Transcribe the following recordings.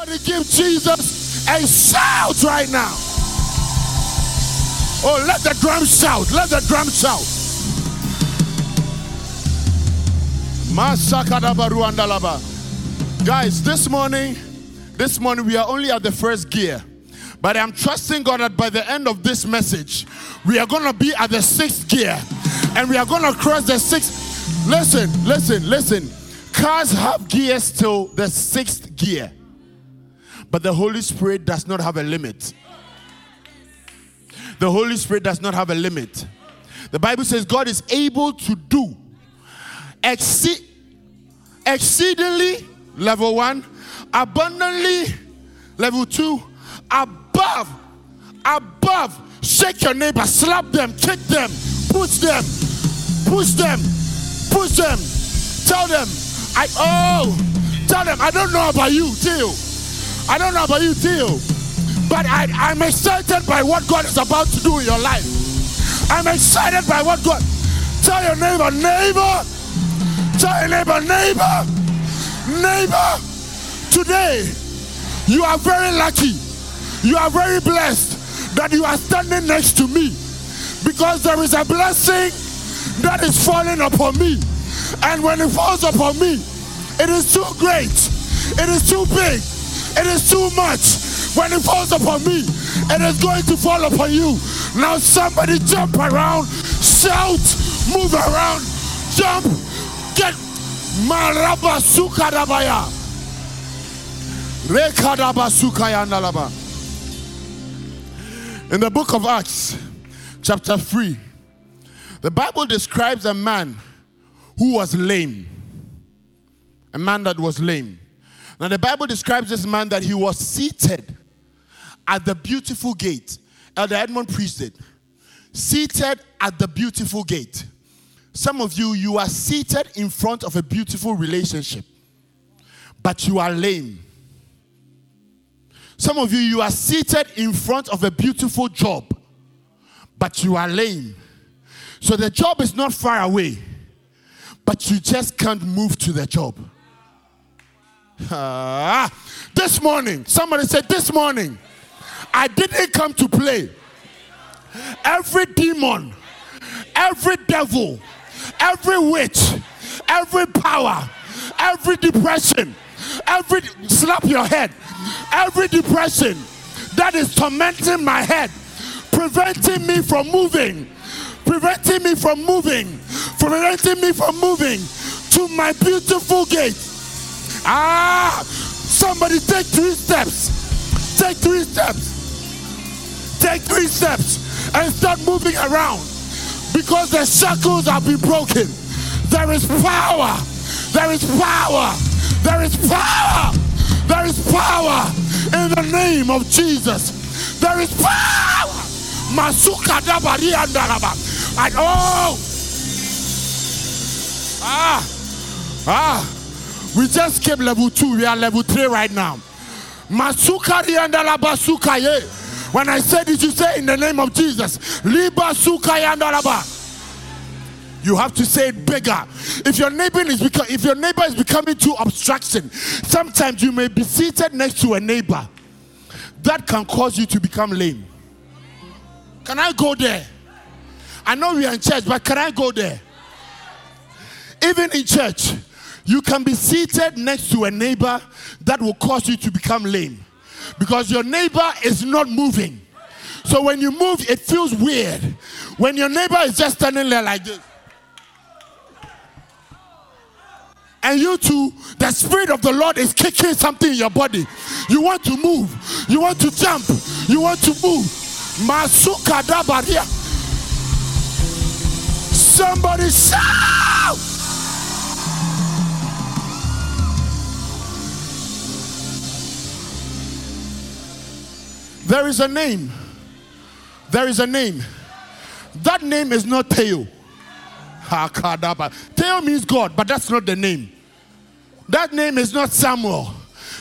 Somebody give Jesus a shout right now. Oh, let the drum shout. Let the drum shout. Guys, this morning, this morning we are only at the first gear. But I'm trusting God that by the end of this message, we are going to be at the sixth gear. And we are going to cross the sixth. Listen, listen, listen. Cars have gears till the sixth gear. But the Holy Spirit does not have a limit. The Holy Spirit does not have a limit. The Bible says God is able to do exceed, exceedingly, level one, abundantly, level two, above, above. Shake your neighbor, slap them, kick them, push them, push them, push them. Tell them, I oh, tell them, I don't know about you, too. I don't know about you, too. But I, I'm excited by what God is about to do in your life. I'm excited by what God. Tell your neighbor, neighbor. Tell your neighbor, neighbor, neighbor. Today, you are very lucky. You are very blessed that you are standing next to me because there is a blessing that is falling upon me. And when it falls upon me, it is too great, it is too big, it is too much. When it falls upon me, it is going to fall upon you. Now, somebody jump around, shout, move around, jump, get Maraba Sukadabaya. Rekadaba Sukayandalaba. In the book of Acts, chapter 3, the Bible describes a man who was lame. A man that was lame. Now, the Bible describes this man that he was seated at the beautiful gate. Elder Edmund preached it. Seated at the beautiful gate. Some of you, you are seated in front of a beautiful relationship, but you are lame. Some of you, you are seated in front of a beautiful job, but you are lame. So the job is not far away, but you just can't move to the job. Ah, this morning, somebody said, This morning, I didn't come to play. Every demon, every devil, every witch, every power, every depression, every slap your head, every depression that is tormenting my head, preventing me from moving, preventing me from moving, preventing me from moving to my beautiful gate. Ah, somebody take three steps. Take three steps. Take three steps and start moving around because the shackles have been broken. There is power. There is power. There is power. There is power in the name of Jesus. There is power. Masuka dabari andaraba. And oh, ah, ah, we just came level two. We are level three right now. Masuka andalaba sukaye. When I say it, you say in the name of Jesus. Liba sukayandalaba. You have to say it bigger. If your neighbor is beca- if your neighbor is becoming too obstruction, sometimes you may be seated next to a neighbor that can cause you to become lame. Can I go there? I know we are in church, but can I go there? Even in church, you can be seated next to a neighbor that will cause you to become lame because your neighbor is not moving. So when you move, it feels weird. When your neighbor is just standing there like this. And you too, the Spirit of the Lord is kicking something in your body. You want to move, you want to jump, you want to move. Masuka dabaria. Somebody shout! There is a name. There is a name. That name is not Teo. Teo means God, but that's not the name. That name is not Samuel.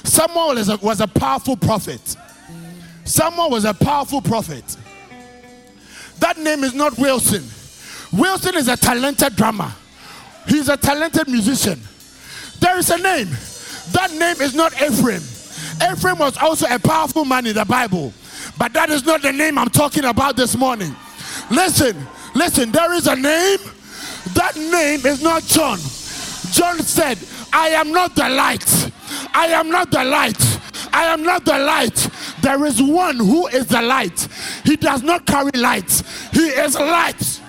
Samuel a, was a powerful prophet. Samuel was a powerful prophet. That name is not Wilson. Wilson is a talented drummer. He's a talented musician. There is a name. That name is not Ephraim. Ephraim was also a powerful man in the Bible, but that is not the name I'm talking about this morning. Listen, listen, there is a name. That name is not John. John said, I am not the light. I am not the light. I am not the light. There is one who is the light. He does not carry light. He is light.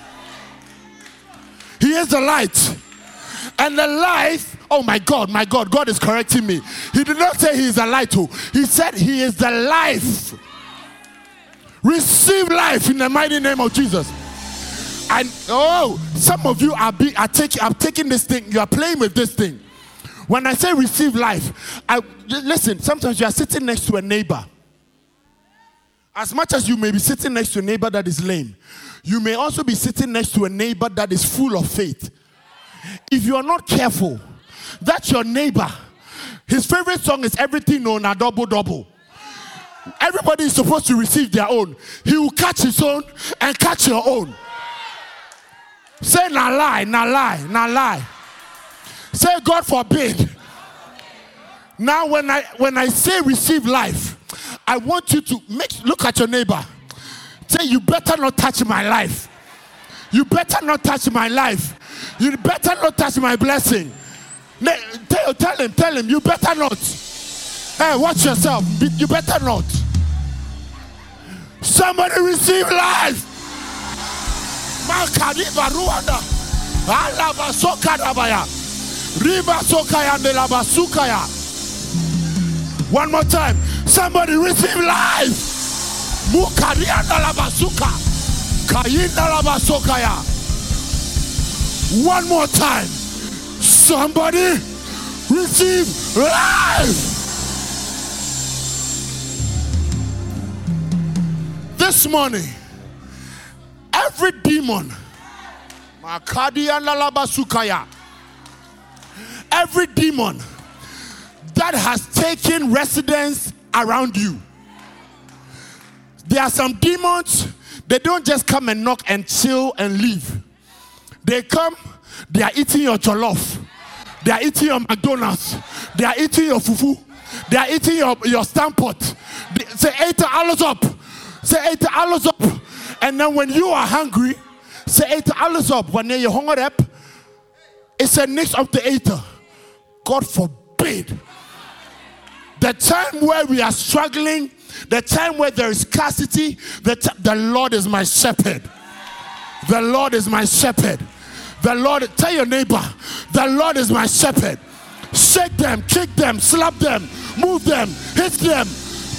He is the light. And the life, oh my God, my God, God is correcting me. He did not say he is a light. to, He said he is the life. Receive life in the mighty name of Jesus. And oh, some of you are, be, are, taking, are taking this thing, you are playing with this thing. When I say receive life, I listen, sometimes you are sitting next to a neighbor. As much as you may be sitting next to a neighbor that is lame, you may also be sitting next to a neighbor that is full of faith. If you are not careful, that's your neighbor. His favorite song is Everything on a Double Double. Everybody is supposed to receive their own. He will catch his own and catch your own. Say, na lie, na lie, na lie. Say, God forbid. Now, when I when I say receive life, I want you to make look at your neighbor. Say, you better not touch my life. You better not touch my life. You better not touch my blessing. Tell, tell him, tell him, you better not. Hey, watch yourself. You better not. Somebody receive life. Makadiba Ruanda. Alaba Sokadabaya. Riba Sokaya de la Basukaya. One more time. Somebody receive life. Mukarianda la Basuka. Kayinda la Basokaya. One more time. Somebody receive life. This morning, every demon, every demon that has taken residence around you. There are some demons, they don't just come and knock and chill and leave. They come, they are eating your jollof, they are eating your McDonald's, they are eating your fufu, they are eating your, your stamppot. They say, eight hours up, say eight hours up. And then when you are hungry, say eight hours up. When you're hungry up, it's a next of the eight. God forbid. The time where we are struggling, the time where there is scarcity, the, t- the Lord is my shepherd. The Lord is my shepherd. The Lord, tell your neighbor, the Lord is my shepherd. Shake them, kick them, slap them, move them, hit them.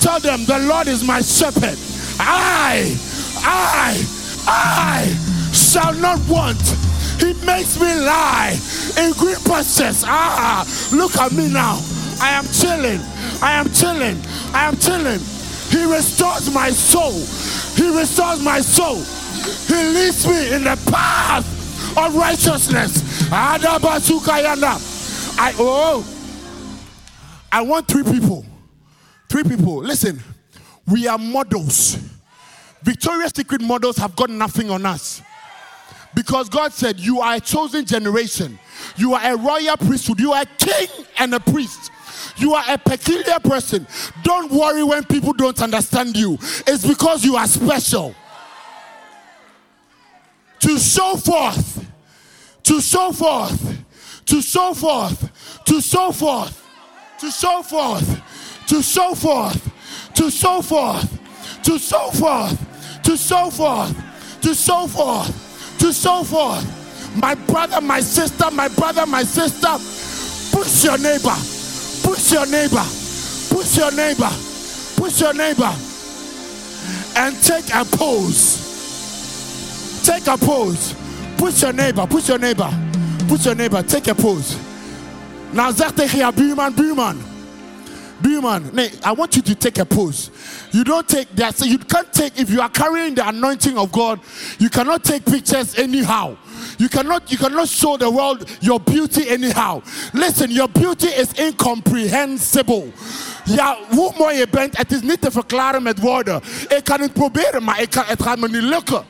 Tell them, the Lord is my shepherd. I, I, I shall not want. He makes me lie in green pastures. Ah, look at me now. I am chilling. I am chilling. I am chilling. He restores my soul. He restores my soul. He leads me in the path of righteousness. I oh I want three people. Three people. Listen, we are models. Victoria's Secret models have got nothing on us. Because God said, You are a chosen generation. You are a royal priesthood. You are a king and a priest. You are a peculiar person. Don't worry when people don't understand you. It's because you are special to show forth, to show forth, to show forth, to show forth, to show forth, to show forth, to show forth, to show forth, to show forth, to show forth, to show forth. My brother, my sister, my brother, my sister, push your neighbor, push your neighbor, push your neighbor, push your neighbor, and take a pose. Take a pose. Push your neighbor. Push your neighbor. Push your neighbor. Take a pose. Now zeg tegen je buurman, buurman. Buurman, nee, I want you to take a pose. You don't take that. You can't take, if you are carrying the anointing of God, you cannot take pictures anyhow. You cannot, you cannot show the world your beauty anyhow. Listen, your beauty is incomprehensible. Ja, hoe mooi je bent, het is niet te verklaren met woorden. Ik kan het proberen, maar ik kan, het gaat me niet lukken.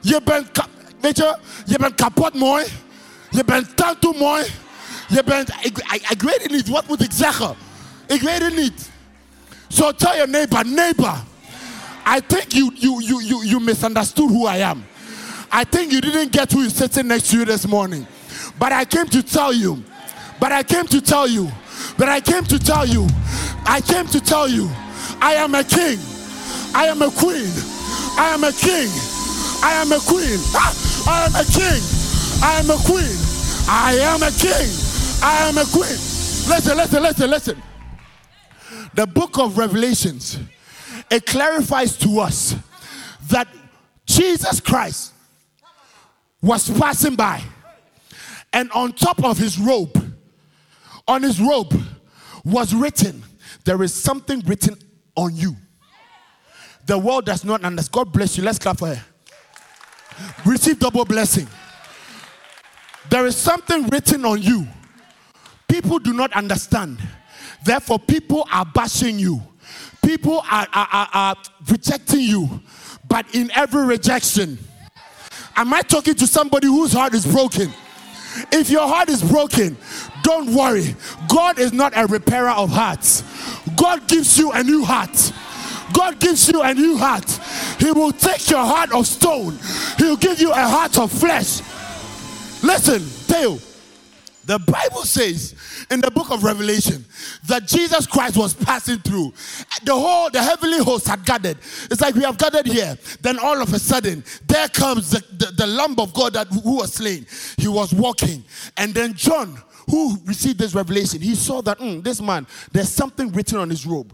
Je bent, weet je, je bent kapot mooi. Je bent tanto mooi. Je bent, ik, ik, ik weet het niet, wat moet ik zeggen? Igwere need. So tell your neighbor, neighbor, I think you you you you you misunderstood who I am. I think you didn't get who is sitting next to you this morning. But I came to tell you. But I came to tell you. But I came to tell you. I came to tell you. I am a king. I am a queen. I am a king. I am a queen. Ah! I am a king. I am a queen. I am a king. I am a queen. Listen, listen, listen, listen. The book of Revelations, it clarifies to us that Jesus Christ was passing by, and on top of his robe, on his robe was written, There is something written on you. The world does not understand. God bless you. Let's clap for her. Receive double blessing. There is something written on you. People do not understand. Therefore, people are bashing you. People are, are, are, are rejecting you. But in every rejection, am I talking to somebody whose heart is broken? If your heart is broken, don't worry. God is not a repairer of hearts. God gives you a new heart. God gives you a new heart. He will take your heart of stone, He'll give you a heart of flesh. Listen, Theo. The Bible says in the book of Revelation that Jesus Christ was passing through. The whole, the heavenly host had gathered. It's like we have gathered here. Then all of a sudden, there comes the, the, the Lamb of God that who was slain. He was walking. And then John, who received this revelation, he saw that mm, this man, there's something written on his robe.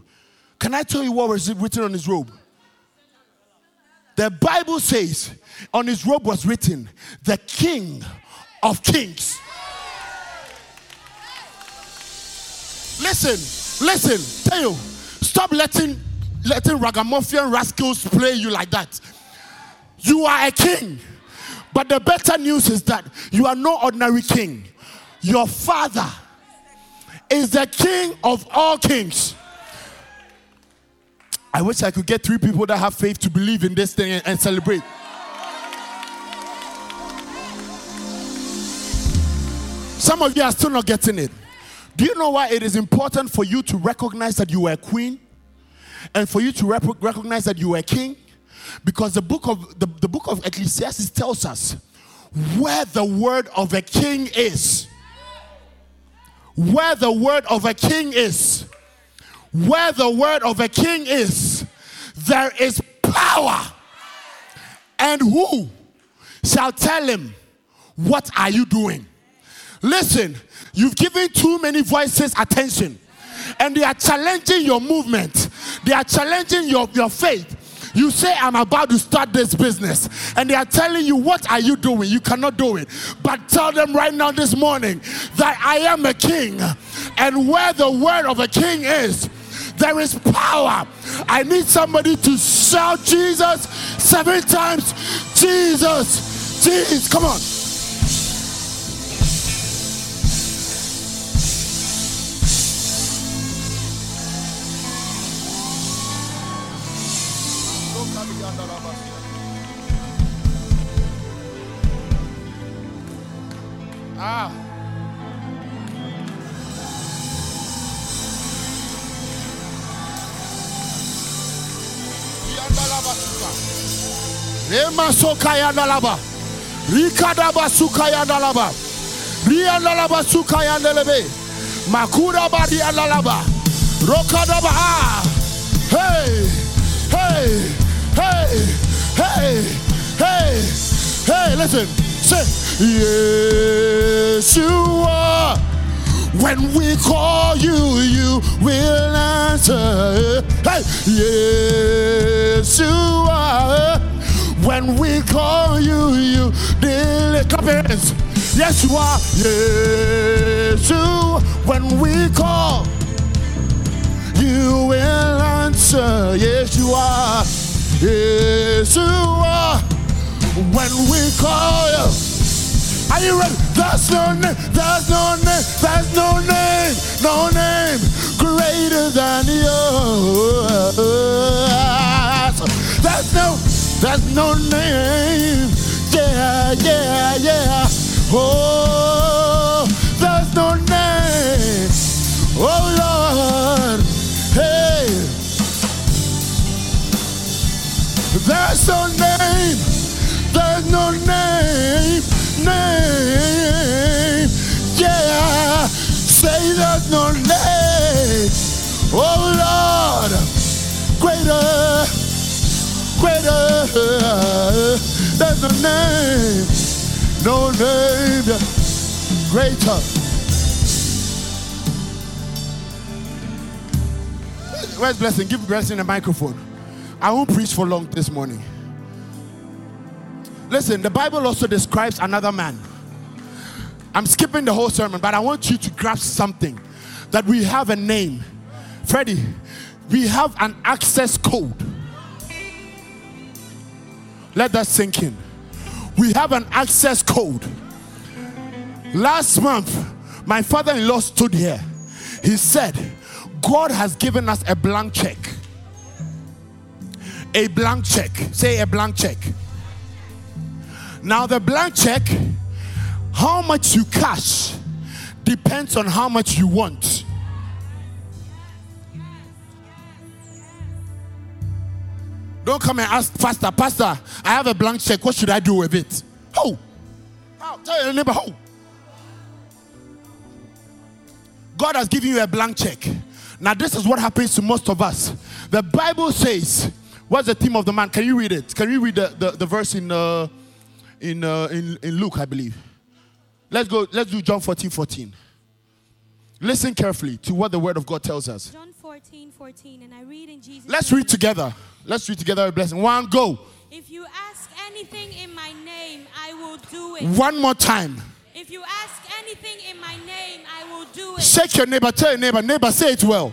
Can I tell you what was written on his robe? The Bible says on his robe was written, the King of Kings. Listen, listen, tell you, stop letting letting ragamuffin rascals play you like that. You are a king. But the better news is that you are no ordinary king. Your father is the king of all kings. I wish I could get three people that have faith to believe in this thing and, and celebrate. Some of you are still not getting it. Do you know why it is important for you to recognize that you were a queen and for you to rep- recognize that you were a king? Because the book of the, the book of Ecclesiastes tells us where the word of a king is. Where the word of a king is. Where the word of a king is, there is power. And who shall tell him, What are you doing? Listen, You've given too many voices attention, and they are challenging your movement, they are challenging your, your faith. You say, I'm about to start this business, and they are telling you, What are you doing? You cannot do it. But tell them right now this morning that I am a king, and where the word of a king is, there is power. I need somebody to shout Jesus seven times. Jesus, Jesus, come on. Ah. Rema. Ria nelebe. Makura ba. Ah. Hey. Hey. Hey. Hey. Hey. Hey. Listen. Say. Yeshua. When we call you, you will answer. Hey, Yeshua. When we call you, you deliver. Clap your hands. Yeshua. Yeshua. When we call, you will answer. Yeshua. Yeshua. When we call you. Are you ready? There's no name, there's no name, there's no name, no name greater than yours. There's no, there's no name. Yeah, yeah, yeah. Oh, there's no name. Oh Lord, hey. There's no name. There's no name. Name. Yeah. Say there's no name. Name. No name. Greater. Where's blessing? Give blessing a microphone. I won't preach for long this morning. Listen, the Bible also describes another man. I'm skipping the whole sermon, but I want you to grasp something that we have a name. Freddie, we have an access code. Let that sink in. We have an access code. Last month, my father in law stood here. He said, God has given us a blank check. A blank check. Say a blank check. Now, the blank check, how much you cash depends on how much you want. Don't come and ask Pastor, Pastor, I have a blank check. What should I do with it? How? How? Tell your neighbor how. God has given you a blank check. Now, this is what happens to most of us. The Bible says, What's the theme of the man? Can you read it? Can you read the, the, the verse in, uh, in, uh, in, in Luke, I believe? Let's go, let's do John 14 14. Listen carefully to what the word of God tells us. John 14, 14, and I read in Jesus' Let's read together. Let's read together a blessing. One, go. If you ask anything in my name, I will do it. One more time. If you ask anything in my name, I will do it. Shake your neighbor. Tell your neighbor. Neighbor, say it well.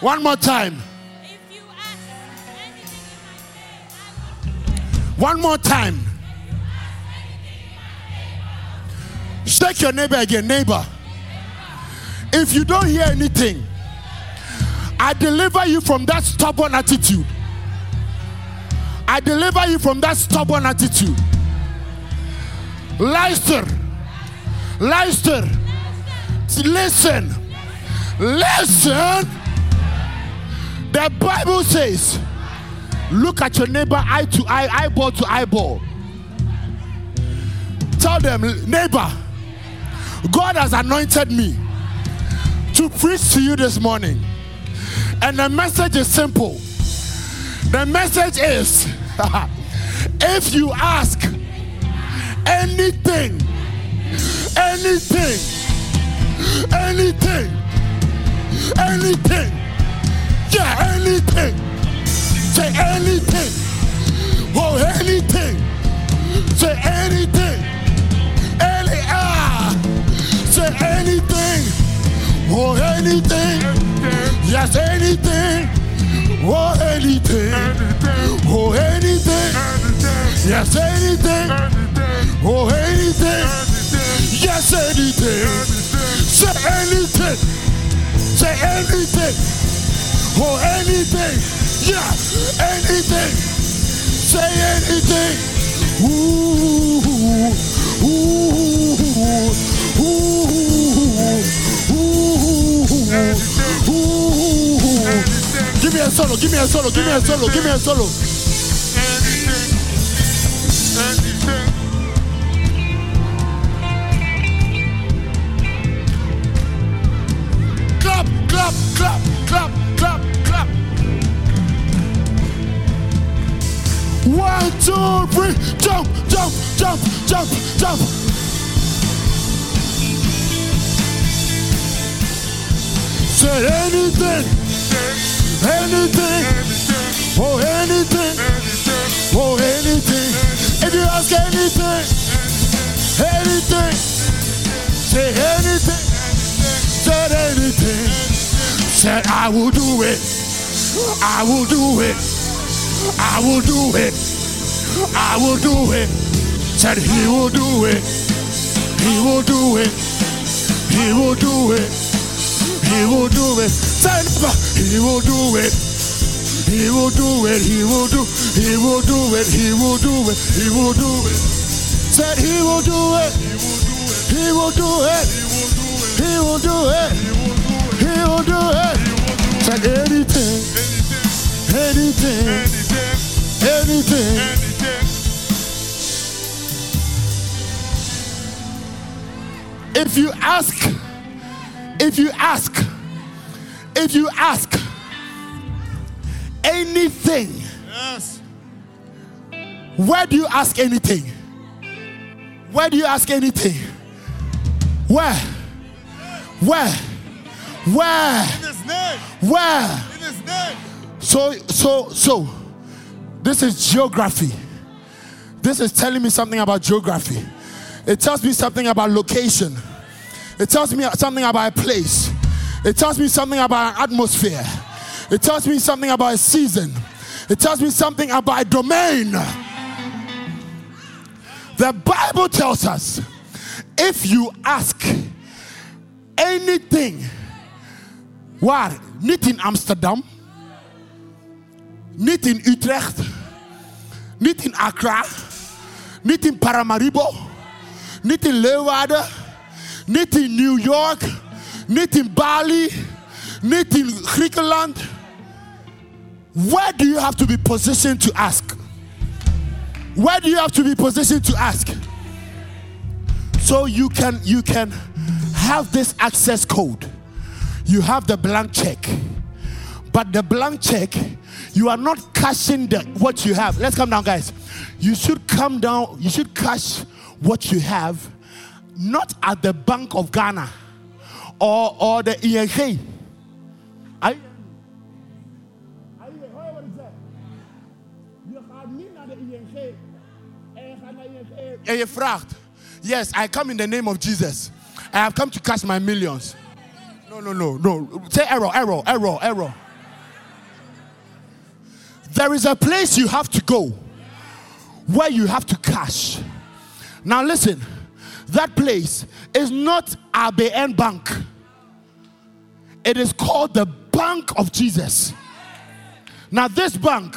One more time. If you ask anything in my name, I will do it. One more time. Shake your neighbor again, neighbor. If you don't hear anything, I deliver you from that stubborn attitude. I deliver you from that stubborn attitude. Leicester, Leicester, listen, listen. The Bible says, Look at your neighbor eye to eye, eyeball to eyeball. Tell them, neighbor, God has anointed me to preach to you this morning. And the message is simple. The message is if you ask anything, anything, anything, anything, yeah, anything. Say anything. Oh, anything. Say anything. Any ah. Say anything. Oh, anything. Yes, anything. Oh, anything. Oh, anything. Yes, anything. Oh, anything. Yes, anything. Say anything. Say anything. Oh, anything. Yeah, anything. Say anything. Ooh, ooh, ooh, ooh, ooh. ooh. Give me a solo, give me a solo, give me a solo, give me a solo. Clap, clap, clap, clap, clap, clap. One, two, three, jump, jump, jump, jump, jump. Say anything, anything, oh anything, oh anything. If you ask anything, anything, say anything, said anything, said I will do it, I will do it. I will do it. I will do it. Said he will do it. He will do it. He will do it. He will do it. Thank God, He will do it. He will do it. He will do. He will do it. He will do it. He will do it. Said He will do it. He will do it. He will do it. He will do it. Said anything, anything, anything. anything. if you ask if you ask, if you ask anything, Yes. where do you ask anything? Where do you ask anything? Where? Where? Where? In his name. Where? In his name. So, so, so, this is geography. This is telling me something about geography. It tells me something about location. It tells me something about a place. It tells me something about an atmosphere. It tells me something about a season. It tells me something about a domain. The Bible tells us if you ask anything, waar? Niet in Amsterdam, niet in Utrecht, niet in Accra, niet in Paramaribo, niet in Leeuwarden, niet in New York, niet in Bali, niet in Griekenland. Where do you have to be positioned to ask? Where do you have to be positioned to ask? So you can you can have this access code. You have the blank check. But the blank check, you are not cashing the what you have. Let's come down, guys. You should come down, you should cash what you have, not at the Bank of Ghana or, or the ING. I, Je gaat niet naar de ING en je gaat naar ING en je vraagt, yes, I come in the name of Jesus. I have come to cash my millions. No, no, no, no. Say error, error, error, error. There is a place you have to go where you have to cash. Now listen, that place is not ABN Bank. It is called the Bank of Jesus. Now this bank,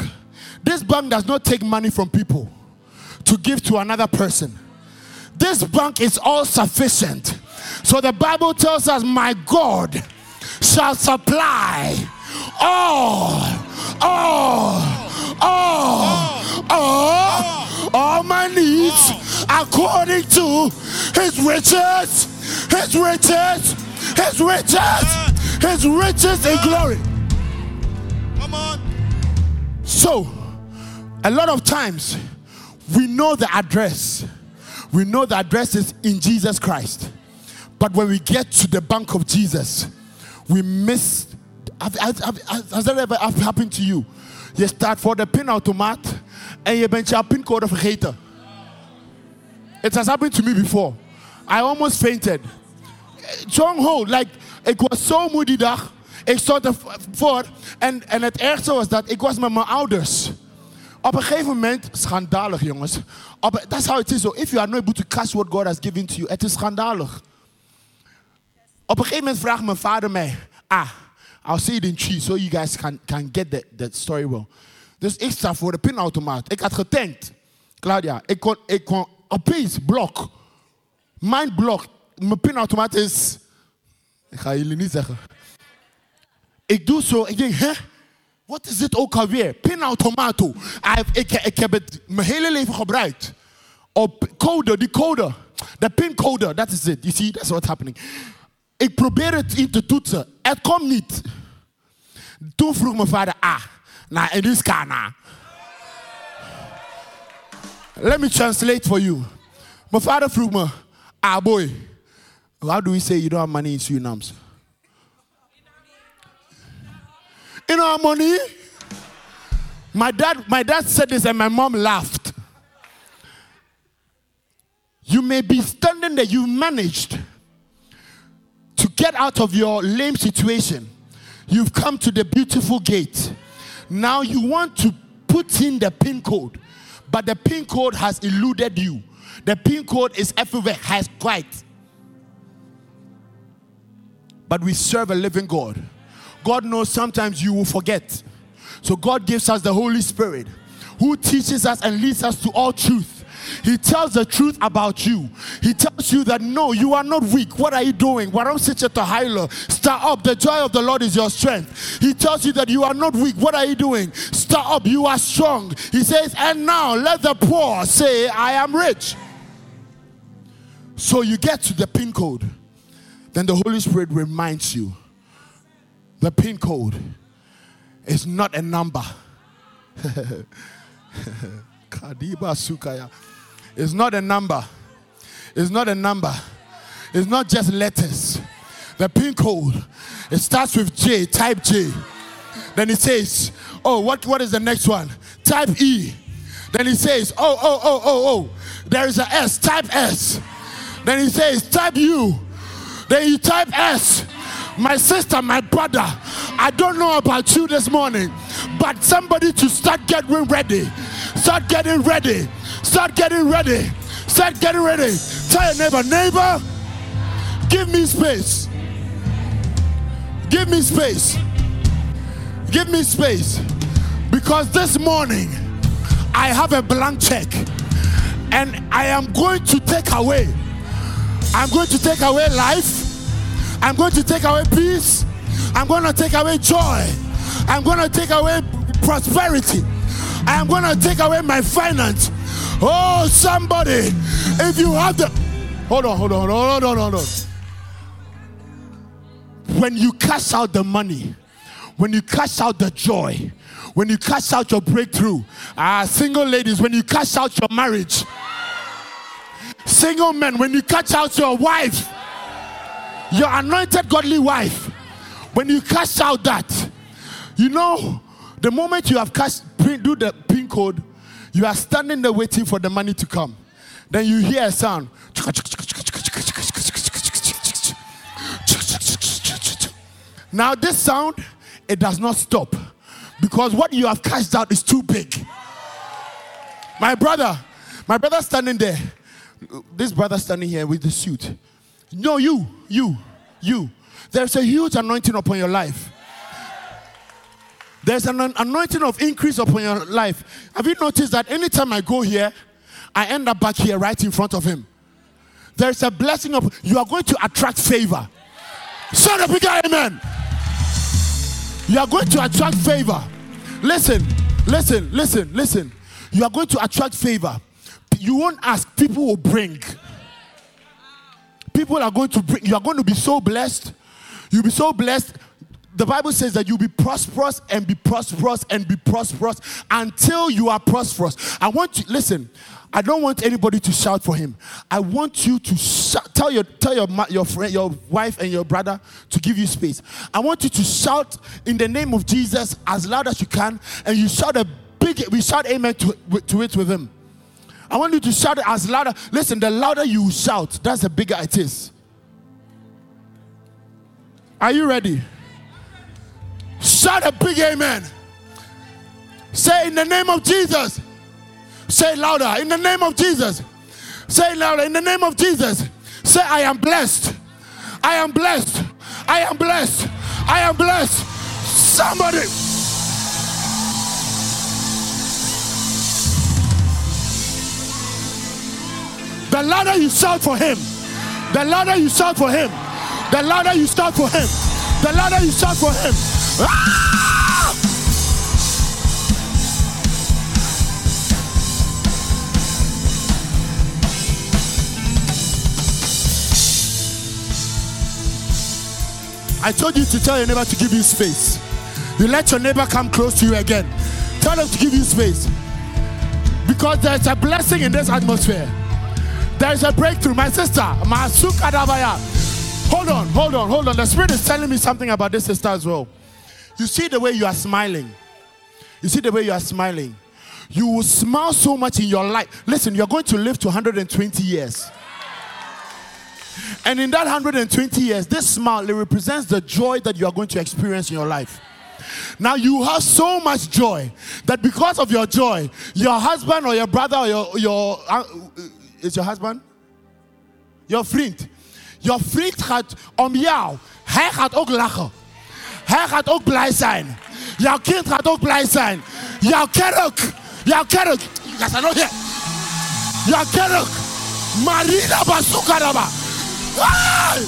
this bank does not take money from people to give to another person. This bank is all sufficient. So the Bible tells us, My God shall supply all, all, all, all, all my needs according to his riches, his riches, his riches, his riches in glory. Come on. So, a lot of times we know the address. We know the address is in Jesus Christ. But when we get to the bank of Jesus, we miss. Have, have- have- has that ever happened to you? you start Je staat voor de pinautomaat en je bent je pincode vergeten. It has happened to me before. I almost fainted. Stronghold, like, ik was zo moody dag. Ik stond ervoor en, en het ergste was dat ik was met mijn ouders. Op een gegeven moment, schandalig jongens. Op, that's how it is. So if you are not able to catch what God has given to you, het is schandalig. Op een gegeven moment vraagt mijn vader mij, ah, I'll say it in tree so you guys can, can get the, the story well. Dus ik sta voor de pinautomaat. Ik had getankt. Claudia, ik kon, ik kon opeens blok. Mijn blok, mijn pinautomaat is, ik ga jullie niet zeggen. Ik doe zo, ik denk, hè? Wat is dit ook alweer? Pinautomato. I- Ik, ik heb het mijn hele leven gebruikt. Op code, die code. De pincode, that is it. You see, that's what's happening. Ik probeer het in te toetsen. Het komt niet. Toen vroeg mijn vader, ah, nou, in this kana. Let me translate for you. Mijn father me, ah boy, how do we say you don't have money in Suriname? You know our money? My dad, my dad said this and my mom laughed. You may be standing there, you managed to get out of your lame situation. You've come to the beautiful gate. Now you want to put in the pin code, but the pin code has eluded you. The pin code is everywhere, has quite. But we serve a living God. God knows sometimes you will forget. So God gives us the Holy Spirit who teaches us and leads us to all truth. He tells the truth about you. He tells you that no, you are not weak. What are you doing? Warum sit je te huilen? Sta up. The joy of the Lord is your strength. He tells you that you are not weak. What are you doing? Sta up. You are strong. He says, and now let the poor say, I am rich. So you get to the pin code, then the Holy Spirit reminds you the pin code is not a number. Kadiba Sukaya. It's not a number. It's not a number. It's not just letters. The pin code, it starts with J, type J. Then it says, Oh, what, what is the next one? Type E. Then he says, Oh, oh, oh, oh, oh, there is a S, type S. Then he says, Type U. Then you type S. My sister, my brother, I don't know about you this morning, but somebody to start getting ready. Start getting ready. Start getting ready. Start getting ready. Tell your neighbor, neighbor, give me space. Give me space. Give me space. Because this morning I have a blank check and I am going to take away. I'm going to take away life. I'm going to take away peace. I'm going to take away joy. I'm going to take away prosperity. I'm going to take away my finance. Oh, somebody, if you have the. Hold on, hold on, hold on, hold on, hold on. When you cash out the money, when you cash out the joy, when you cash out your breakthrough, ah, single ladies, when you cash out your marriage, single men, when you cash out your wife, your anointed godly wife, when you cash out that, you know, the moment you have cash, pin, do the pin code, you are standing there waiting for the money to come. Then you hear a sound. Now, this sound, it does not stop because what you have cashed out is too big. My brother, my brother standing there, this brother standing here with the suit. No, you, you, you. There's a huge anointing upon your life. There's an an- anointing of increase upon your life. Have you noticed that anytime I go here, I end up back here right in front of him? There's a blessing of you are going to attract favor. Shout up, big amen. You are going to attract favor. Listen, listen, listen, listen. You are going to attract favor. You won't ask, people will bring. People are going to bring, you are going to be so blessed. You'll be so blessed. The Bible says that you'll be prosperous and be prosperous and be prosperous until you are prosperous. I want you, listen, I don't want anybody to shout for him. I want you to shout, tell your tell your your friend, your wife and your brother to give you space. I want you to shout in the name of Jesus as loud as you can, and you shout a big we shout amen to, to it with him. I want you to shout as louder. Listen, the louder you shout, that's the bigger it is. Are you ready? Shout a big amen. Say in the name of Jesus. Say louder. In the name of Jesus. Say louder. In the name of Jesus. Say, I am blessed. I am blessed. I am blessed. I am blessed. Somebody. The louder you shout for him, the louder you shout for him, the louder you shout for him, the louder you shout for him. I told you to tell your neighbor to give you space. You let your neighbor come close to you again. Tell them to give you space. Because there's a blessing in this atmosphere. There is a breakthrough. My sister, Masuka Dabaya. Hold on, hold on, hold on. The Spirit is telling me something about this sister as well. You see the way you are smiling. You see the way you are smiling. You will smile so much in your life. Listen, you're going to live to 120 years. And in that 120 years, this smile represents the joy that you are going to experience in your life. Now you have so much joy that because of your joy, your husband or your brother or your your uh, is your husband, your vriend, your vriend gaat om jou. Hij gaat ook lachen. Hij gaat ook blij zijn. Jouw kind gaat ook blij zijn. Jouw kerk, jouw kerk. You guys are not here. Jouw kerk. Marina Basukaraba. Hey!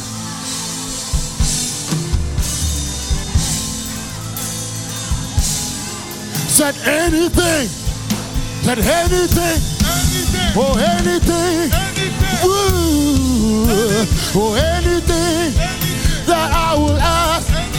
Said anything. Said anything. Anything. Oh, anything. Anything. Ooh. Oh, anything that I will ask.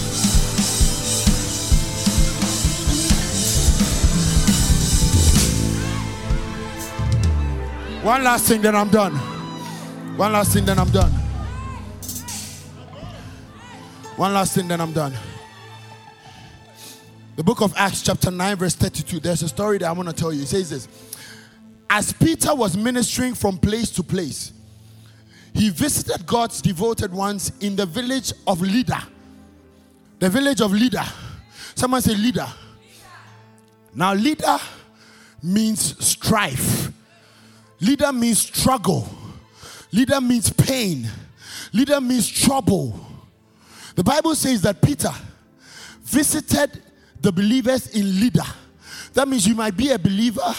One last thing, then I'm done. One last thing, then I'm done. One last thing, then I'm done. The book of Acts, chapter 9, verse 32. There's a story that I want to tell you. It says this As Peter was ministering from place to place, he visited God's devoted ones in the village of Lydda. The village of Lydda. Someone say Lydda. Now, Lydda means strife. Lydda means struggle. Lydda means pain. Lydda means trouble. The Bible says that Peter visited the believers in Lydda. That means you might be a believer,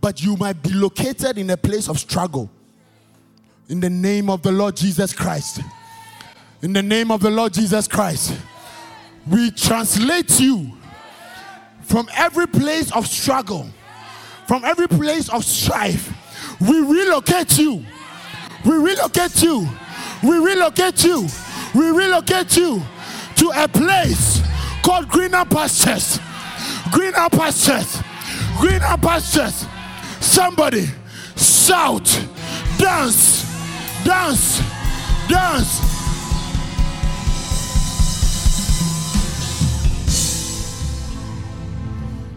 but you might be located in a place of struggle. In the name of the Lord Jesus Christ. In the name of the Lord Jesus Christ. We translate you from every place of struggle, from every place of strife. We relocate you. We relocate you. We relocate you. We relocate you to a place called greener pastures. Greener pastures. Greener pastures. Somebody shout, dance, dance, dance.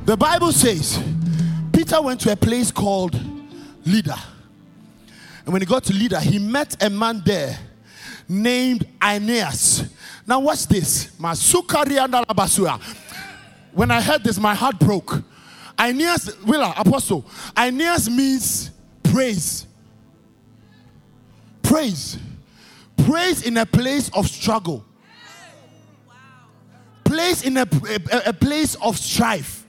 The Bible says Peter went to a place called Lydda. And when he got to Lydda, he met a man there named Aeneas. Now, watch this. When I heard this, my heart broke. Aeneas, Willa, Apostle. Aeneas means praise. Praise. Praise in a place of struggle. Place in a, a, a place of strife.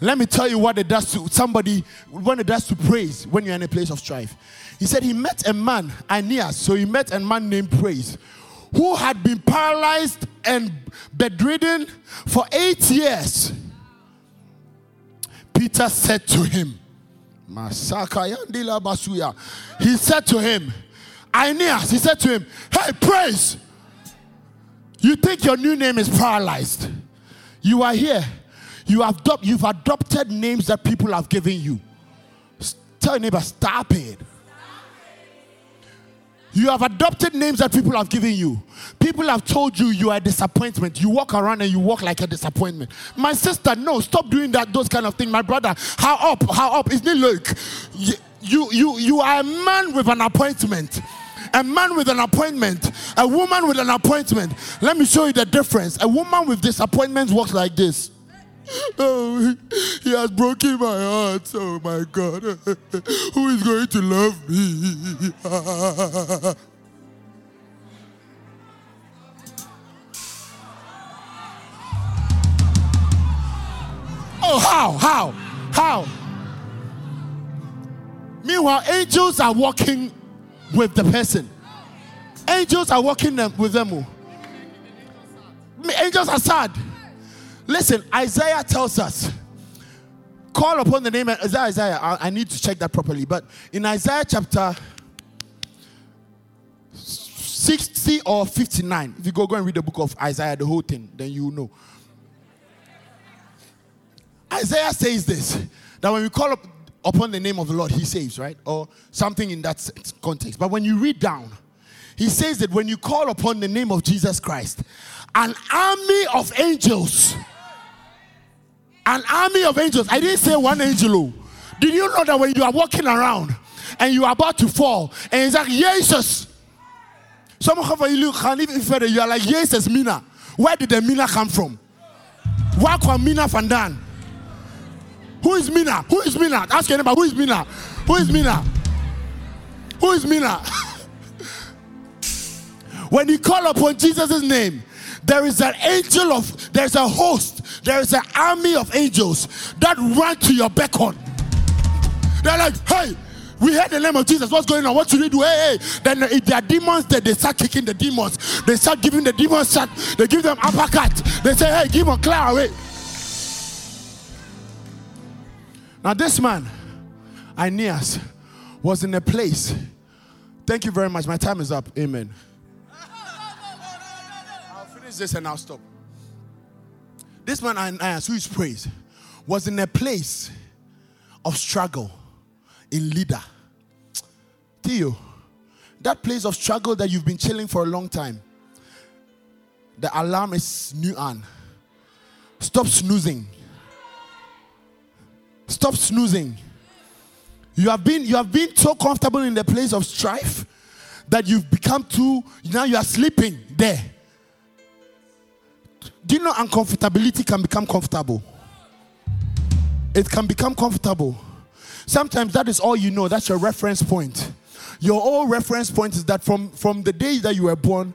Let me tell you what it does to somebody when it does to praise when you're in a place of strife. He said he met a man, Aeneas, so he met a man named Praise, who had been paralyzed and bedridden for eight years. Peter said to him. He said to him, Aeneas, he said to him, Hey, Praise, you think your new name is paralyzed? You are here. You have you've adopted names that people have given you. Tell your neighbor, stop it. You have adopted names that people have given you. People have told you you are a disappointment. You walk around and you walk like a disappointment. My sister, no, stop doing that, those kind of things. My brother, how up, how up? Isn't it look? You, you, you are a man with an appointment. A man with an appointment, a woman with an appointment. Let me show you the difference. A woman with disappointments walks like this. Oh, he has broken my heart. Oh my God. Who is going to love me? oh, how? How? How? Meanwhile, angels are walking with the person. Angels are walking them with them. oh. Angels are sad. Listen, Isaiah tells us, call upon the name of Isaiah. Isaiah. I, I need to check that properly. But in Isaiah chapter 60 or 59, if you go, go and read the book of Isaiah, the whole thing, then you know. Isaiah says this that when we call up upon the name of the Lord, he saves, right? Or something in that context. But when you read down, he says that when you call upon the name of Jesus Christ, an army of angels, an army of angels, I didn't say one angel. oh. Did you know that when you are walking around and you are about to fall, and it's like, Jesus, some of you look can even further, you are like, Jesus, Mina. Where did the Mina come from? Where come Mina Fandan? Who is Mina? Who is Mina? Ask your neighbor, who is Mina? Who is Mina? Who is Mina? when you call upon Jesus' name, there is an angel of, there's a host, there is an army of angels that run to your beckon. They're like, hey, we heard the name of Jesus. What's going on? What should we do? Hey, hey. Then if there are demons, then they start kicking the demons. They start giving the demons shot. They give them uppercut. They say, hey, give them clear away. Now this man, Aeneas, was in a place. Thank you very much. My time is up. Amen. I'll finish this and I'll stop. This man, Aeneas, who is praised, was in a place of struggle in Lydda. Theo, that place of struggle that you've been chilling for a long time, the alarm is new on. Stop snoozing. Stop snoozing. You have been you have been so comfortable in the place of strife that you've become too now you are sleeping there. Do you know uncomfortability can become comfortable? It can become comfortable. Sometimes that is all you know. That's your reference point. Your old reference point is that from, from the day that you were born,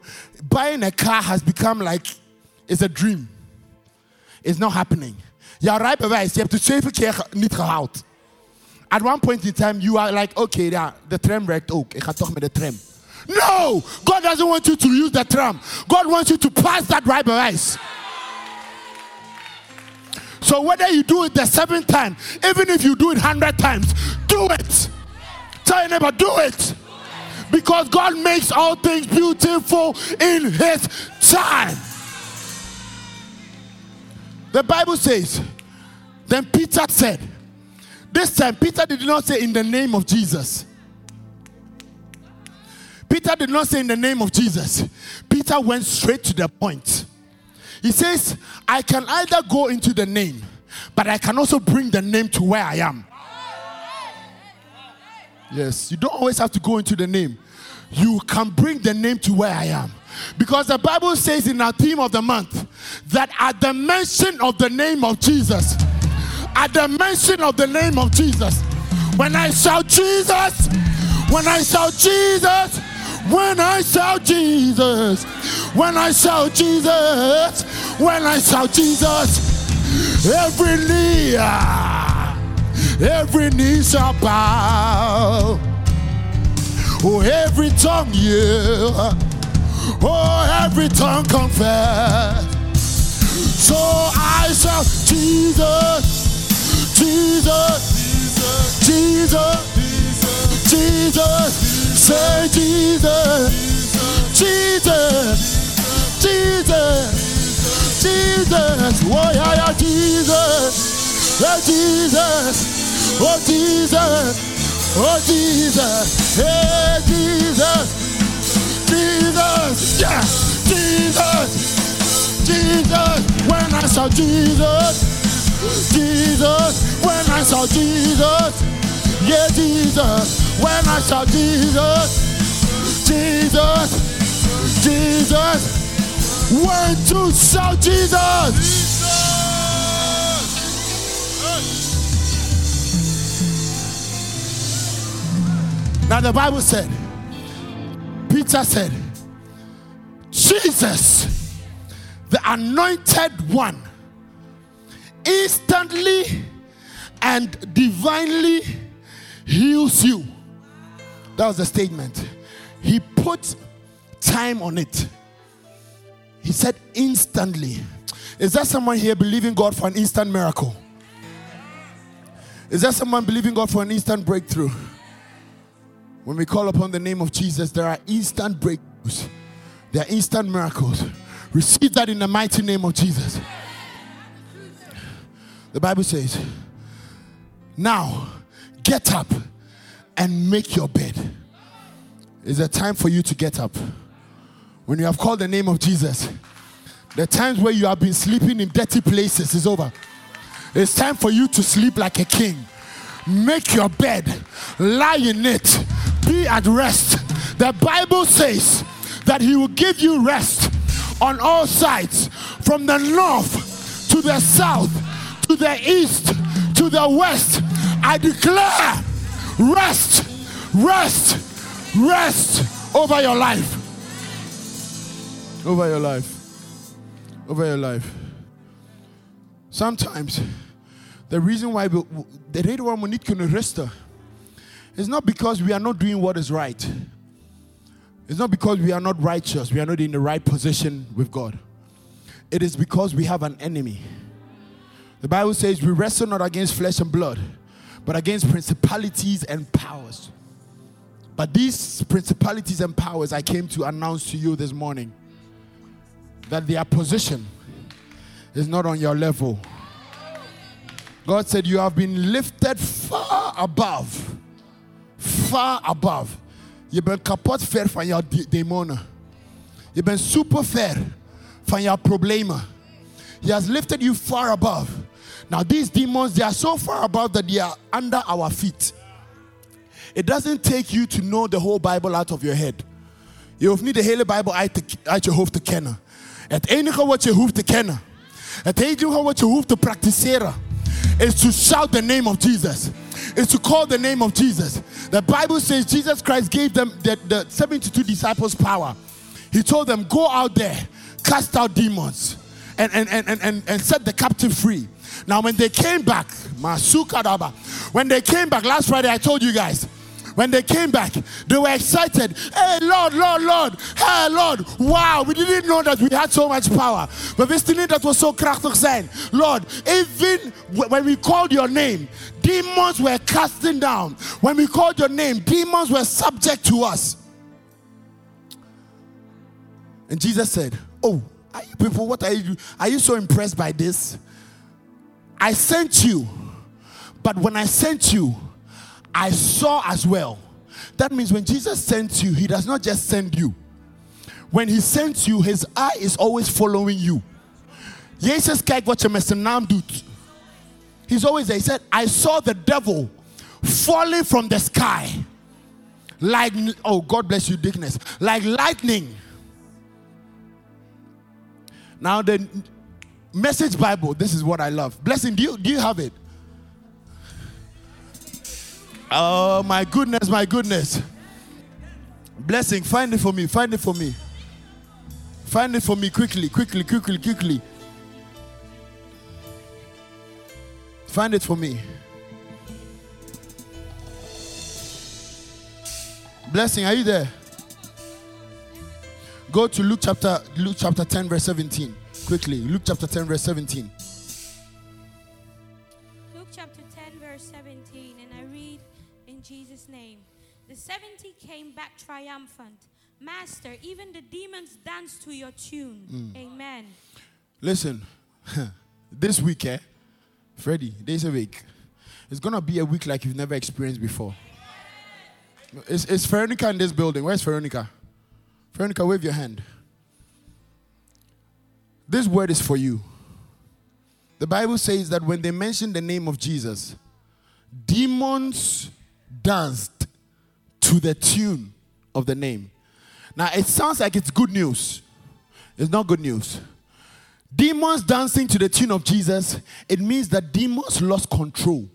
buying a car has become like it's a dream. It's not happening. Ja, rijbewijs, je hebt het zeven keer niet gehaald. At one point in time, you are like, okay, ja, de tram wrecked ook. Ik ga toch de tram. No! God doesn't want you to use the tram. God wants you to pass that rijbewijs. So whether you do it the seventh time, even if you do it hundred times, do it. Tell your neighbor, do it. Because God makes all things beautiful in His time. The Bible says, then Peter said, this time Peter did not say in the name of Jesus. Peter did not say in the name of Jesus. Peter went straight to the point. He says, I can either go into the name, but I can also bring the name to where I am. Yes, you don't always have to go into the name. You can bring the name to where I am. Because the Bible says in our theme of the month that at the mention of the name of Jesus, at the mention of the name of Jesus, when I shout Jesus, when I shout Jesus, when I shout Jesus, when I shout Jesus, when I shout Jesus, every knee, every knee shall bow. Oh, every tongue, yeah. Oh, every tongue confess. So I shout, Jesus, Jesus, Jesus, Jesus, say Jesus, Jesus, Jesus, Jesus, oh yeah, yeah, Jesus, yeah, Jesus, oh Jesus, oh Jesus, hey Jesus. Jesus, yeah, Jesus, Jesus. When I saw Jesus, Jesus. When I saw Jesus, yeah, Jesus. When I saw Jesus, Jesus, Jesus. When to shout Jesus. Now the Bible said. Peter said, Jesus, the anointed one, instantly and divinely heals you. That was the statement. He put time on it. He said instantly. Is there someone here believing God for an instant miracle? Is there someone believing God for an instant breakthrough? When we call upon the name of Jesus, there are instant breakthroughs. There are instant miracles. Receive that in the mighty name of Jesus. The Bible says, Now get up and make your bed. It's a time for you to get up. When you have called the name of Jesus, the times where you have been sleeping in dirty places is over. It's time for you to sleep like a king. Make your bed, lie in it, be at rest. The Bible says that He will give you rest on all sides from the north to the south to the east to the west. I declare rest, rest, rest over your life. Over your life. over your life. Sometimes the reason why we, the reden waarom we niet kunnen rusten is not because we are not doing what is right. It's not because we are not righteous, we are not in the right position with God. It is because we have an enemy. The Bible says we wrestle not against flesh and blood, but against principalities and powers. But these principalities and powers I came to announce to you this morning that their position is not on your level. God said, You have been lifted far above. Far above. Je bent kapot ver van de- demonen. Je bent super ver van jouw problemen. He has lifted you far above. Now, these demons, they are so far above that they are under our feet. It doesn't take you to know the whole Bible out of your head. Je hoeft niet de hele Bijbel uit, te- uit je hoofd te kennen. Het enige wat je hoeft te kennen, het enige wat je hoeft te praktiseren, is to shout the name of Jesus. Is to call the name of Jesus. The Bible says Jesus Christ gave them the, the 72 disciples power. He told them, Go out there, cast out demons, and, and, and, and, and set the captive free. Now, when they came back, Masukadaba, when they came back last Friday, I told you guys, when they came back, they were excited. Hey, Lord, Lord, Lord. Hey, Lord. Wow, we didn't know that we had so much power. But we wisten niet dat we zo krachtig zijn. Lord, even when we called your name, demons were casting down. When we called your name, demons were subject to us. And Jesus said, Oh, are you people, what are you? Are you so impressed by this? I sent you, but when I sent you, I saw as well. That means when Jesus sent you, he does not just send you. When he sends you, his eye is always following you. Jezus kijkt wat je met zijn naam doet. He's always there. He said, I saw the devil falling from the sky. Like, oh, God bless you, Dickness. Like lightning. Now, the message Bible, this is what I love. Blessing, do you, do you have it? Oh, my goodness, my goodness. Blessing, find it for me, find it for me. Find it for me quickly, quickly, quickly, quickly. Find it for me. Blessing, are you there? Go to Luke chapter Luke chapter 10 verse 17. Quickly. Luke chapter 10 verse 17. Luke chapter 10, verse 17, and I read in Jesus' name. The 70 came back triumphant. Master, even the demons dance to your tune. Amen. Listen, this week, eh, Freddie, this a week. It's gonna be a week like you've never experienced before. Is, is Veronica in this building? Where's Veronica? Veronica, wave your hand. This word is for you. The Bible says that when they mentioned the name of Jesus, demons danced to the tune of the name. Now, it sounds like it's good news. It's not good news. Demons dancing to the tune of Jesus, it means that demons lost control.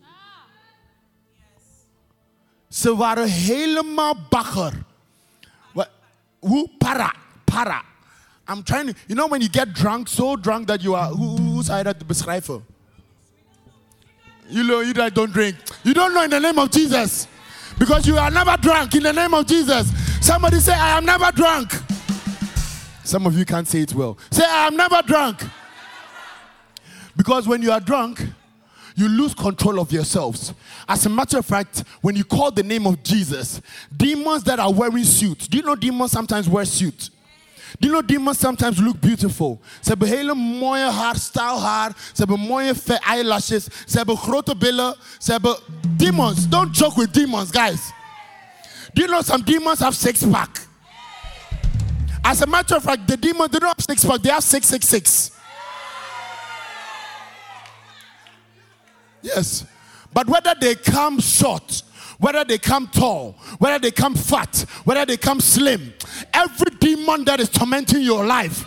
Ze waren helemaal? Para. Para. I'm trying to, you know when you get drunk, so drunk that you are, hoe hoe zou je dat? You know, you that don't drink. You don't know in the name of Jesus. Because you are never drunk in the name of Jesus. Somebody say, I am never drunk. Some of you can't say it well. Say, I am never drunk. Because when you are drunk, you lose control of yourselves. As a matter of fact, when you call the name of Jesus, demons that are wearing suits, do you know demons sometimes wear suits? Do you know demons sometimes look beautiful? Ze hebben hele mooie haar, stijl haar. Ze hebben mooie eyelashes. Ze hebben grote billen. Ze hebben demons. Don't joke with demons, guys. Do you know some demons have six pack? As a matter of fact, the demons they don't have six pack, they have 666. Yes. But whether they come short, whether they come tall, whether they come fat, whether they come slim, every demon that is tormenting your life.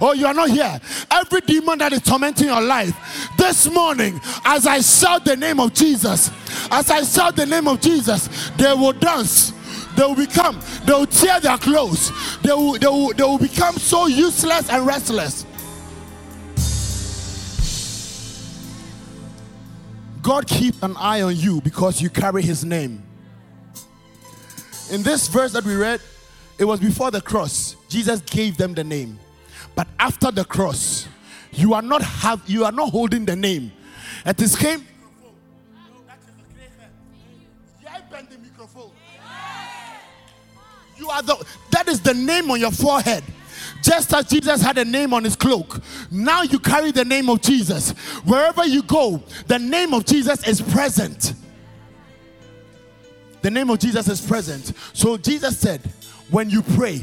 Oh, you are not here. Every demon that is tormenting your life. This morning, as I shout the name of Jesus, as I shout the name of Jesus, they will dance. They will become, they will tear their clothes. They will, they will, they will become so useless and restless. God keep an eye on you because you carry his name. In this verse that we read, it was before the cross. Jesus gave them the name. But after the cross, you are not have you are not holding the name. It is came. You are the that is the name on your forehead. Just as Jesus had a name on his cloak, now you carry the name of Jesus. Wherever you go, the name of Jesus is present. The name of Jesus is present. So Jesus said, when you pray,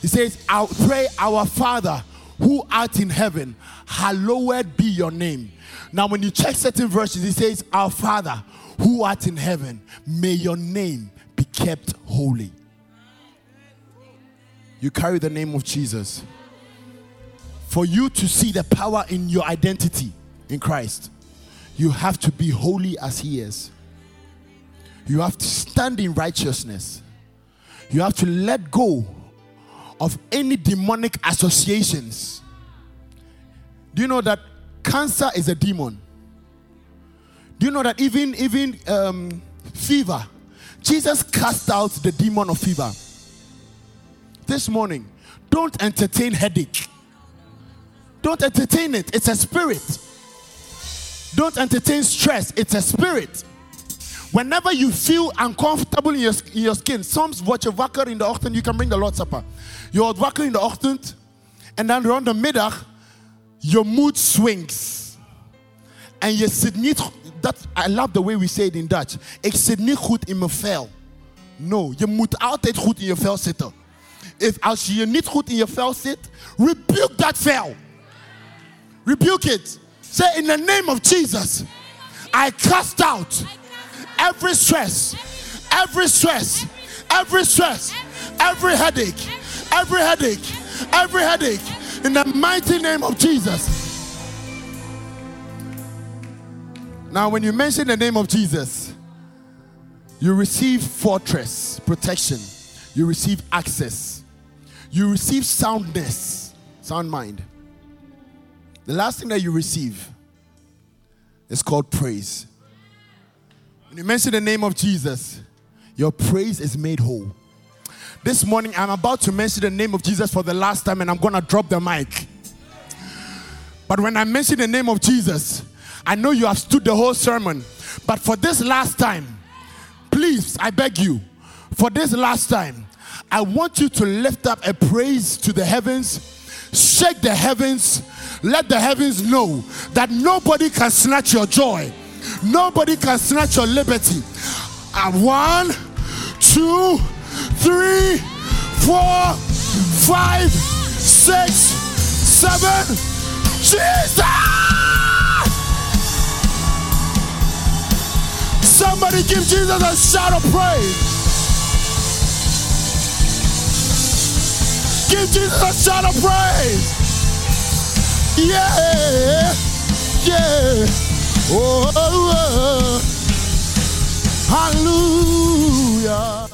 he says, I'll pray our Father who art in heaven, hallowed be your name. Now, when you check certain verses, he says, Our Father who art in heaven, may your name be kept holy. You carry the name of Jesus. For you to see the power in your identity in Christ, you have to be holy as He is. You have to stand in righteousness. You have to let go of any demonic associations. Do you know that cancer is a demon? Do you know that even even um, fever, Jesus cast out the demon of fever. This morning, don't entertain headache. Don't entertain it. It's a spirit. Don't entertain stress. It's a spirit. Whenever you feel uncomfortable in your, in your skin, soms wat je wakker in the ochtend, you can bring the Lord's Supper. Wordt wakker in the ochtend and then around the middag, your mood swings. En je zit niet, that, I love the way we say it in Dutch. Ik zit niet goed in mijn vel. No, je moet altijd goed in je vel zitten. If, als je niet goed in je vel zit, rebuke that vel. Rebuke it. Say in the name of Jesus, I cast out every stress, every stress, every stress, every headache, every headache, every headache, in the mighty name of Jesus. Now, when you mention the name of Jesus, you receive fortress, protection, you receive access, you receive soundness, sound mind. The last thing that you receive is called praise. When you mention the name of Jesus, your praise is made whole. This morning, I'm about to mention the name of Jesus for the last time, and I'm going to drop the mic. But when I mention the name of Jesus, I know you have stood the whole sermon. But for this last time, please, I beg you, for this last time, I want you to lift up a praise to the heavens, shake the heavens, let the heavens know that nobody can snatch your joy, nobody can snatch your liberty. And one, two, three, four, five, six, seven. Jesus! Somebody give Jesus a shout of praise. Give Jesus a shout of praise. Yeah, yeah. Oh, oh, oh. hallelujah.